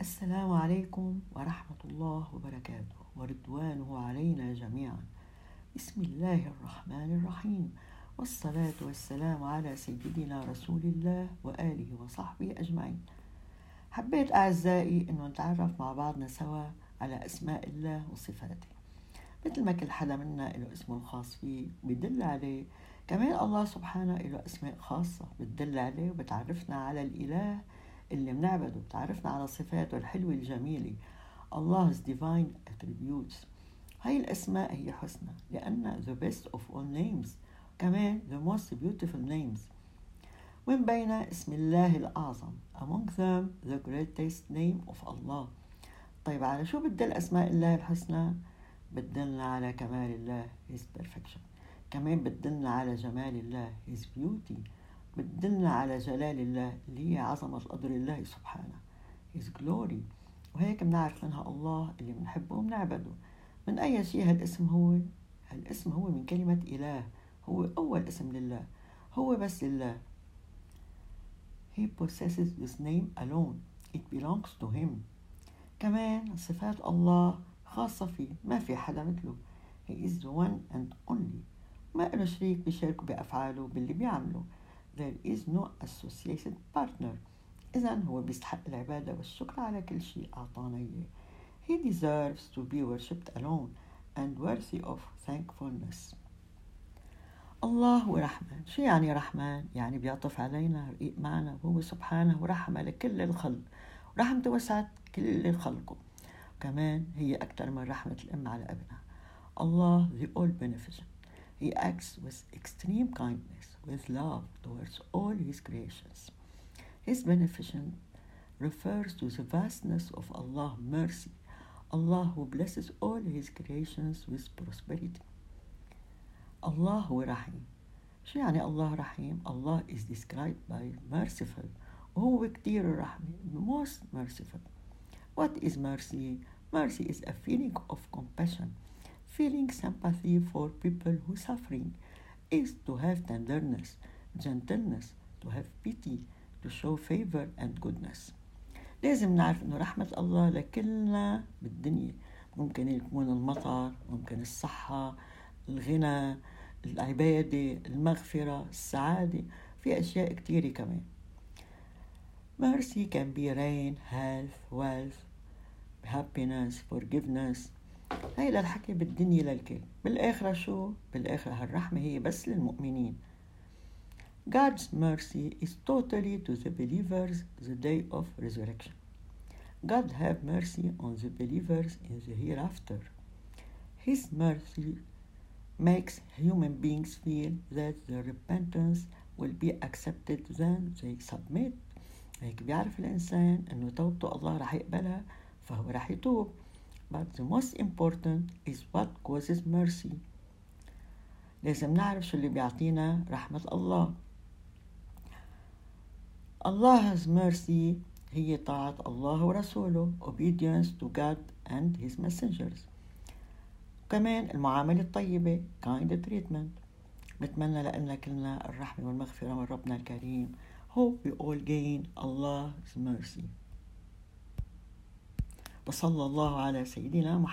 السلام عليكم ورحمة الله وبركاته ورضوانه علينا جميعا. بسم الله الرحمن الرحيم. والصلاة والسلام على سيدنا رسول الله وآله وصحبه أجمعين. حبيت أعزائي أنه نتعرف مع بعضنا سوا على أسماء الله وصفاته. مثل ما كل حدا منا له اسمه الخاص فيه بدل عليه. كمان الله سبحانه له أسماء خاصة بتدل عليه وبتعرفنا على الإله اللي بنعبده بتعرفنا على صفاته الحلوة الجميلة Allah's divine attributes. هاي الأسماء هي حسنى لأن the best of all names. كمان the most beautiful names. ومن بين اسم الله الأعظم among them the greatest name of Allah. طيب على شو بتدل أسماء الله الحسنى؟ بتدلنا على كمال الله his perfection. كمان بتدلنا على جمال الله his beauty. بتدلنا على جلال الله اللي هي عظمة قدر الله سبحانه. His glory. وهيك بنعرف منها الله اللي بنحبه وبنعبده. من أي شيء هالاسم هو؟ هالاسم هو من كلمة إله. هو أول اسم لله. هو بس لله. He possesses this name alone. It belongs to him. كمان صفات الله خاصة فيه. ما في حدا مثله. He is the one and only. ما له شريك بيشاركه بأفعاله باللي بيعمله. There is no associated partner. إذا هو بيستحق العبادة والشكر على كل شيء أعطانا إياه. He deserves to be worshipped alone and worthy of thankfulness. الله هو رحمن. شو يعني رحمن؟ يعني بيعطف علينا رقيق معنا وهو سبحانه رحمة لكل الخلق. ورحمته وسعت كل خلقه. كمان هي أكثر من رحمة الأم على ابنها الله the all beneficent. He acts with extreme kindness with love towards all his creations. His beneficence refers to the vastness of Allah's mercy, Allah who blesses all his creations with prosperity. Allah هو رحيم شو يعني الله رحيم؟ Allah is described by merciful وهو كتير الرحمة most merciful What is mercy? Mercy is a feeling of compassion Feeling sympathy for people who suffering is to have tenderness, gentleness, to have pity, to show favor and goodness. لازم نعرف انه رحمة الله لكلنا بالدنيا ممكن يكون المطر ممكن الصحة الغنى العبادة المغفرة السعادة في أشياء كتيرة كمان Mercy can be rain, health, wealth, happiness, forgiveness هيدا الحكي بالدنيا للكل بالآخرة شو؟ بالآخرة هالرحمة هي بس للمؤمنين God's mercy is totally to the believers the day of resurrection. God have mercy on the believers in the hereafter. His mercy makes human beings feel that the repentance will be accepted when they submit. هيك بيعرف الإنسان إنه توبته الله رح يقبلها فهو رح يتوب. But the most important is what causes mercy. لازم نعرف شو اللي بيعطينا رحمة الله. Allah's mercy هي طاعة الله ورسوله obedience to God and his messengers. كمان المعاملة الطيبة kind treatment. بتمنى لنا كلنا الرحمة والمغفرة من ربنا الكريم. Hope we all gain Allah's mercy. وصلى الله على سيدنا محمد.